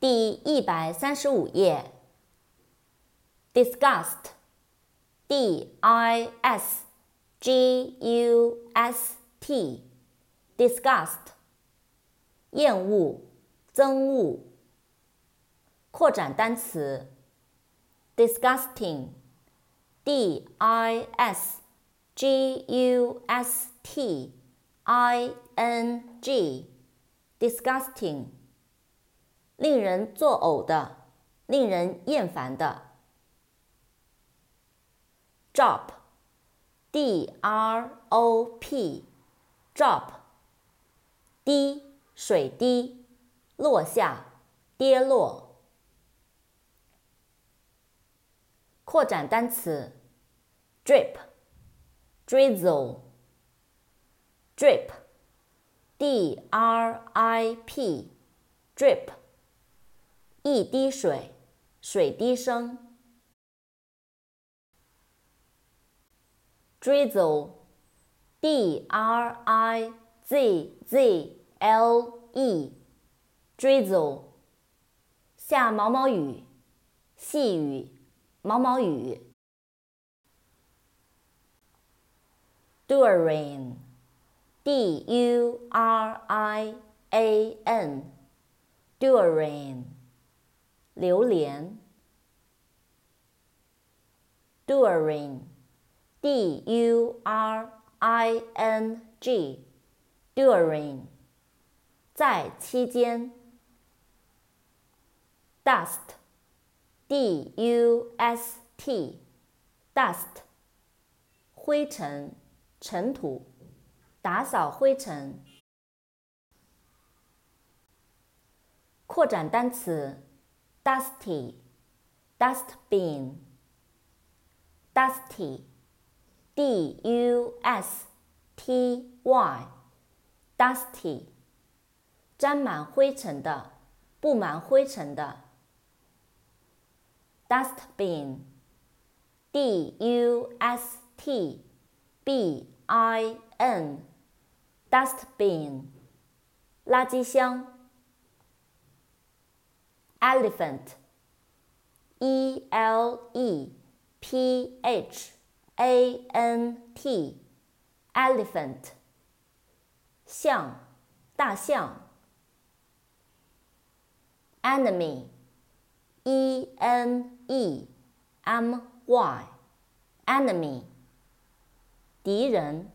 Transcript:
第一百三十五页。disgust，d i s g u s t，disgust，厌恶、憎恶。扩展单词，disgusting，d i s g u s t i n g，disgusting，令人作呕的，令人厌烦的。drop，d r o p，drop，滴，水滴，落下，跌落。扩展单词，drip，drizzle，drip，d r i p，drip，一滴水，水滴声。drizzle, d r i z z l e, drizzle，下毛毛雨，细雨，毛毛雨。during, d u r i a n, during，榴莲。during。D U R I N G during 在期间。Dust D U S T dust 灰尘、尘土，打扫灰尘。扩展单词 ：dusty dustbin dusty。d u s t y，dusty，沾满灰尘的，布满灰尘的。dustbin，d u s t b i n，dustbin，垃圾箱。 elephant，e l e p h。a n t elephant 象大象 enemy e n e m y enemy 敌人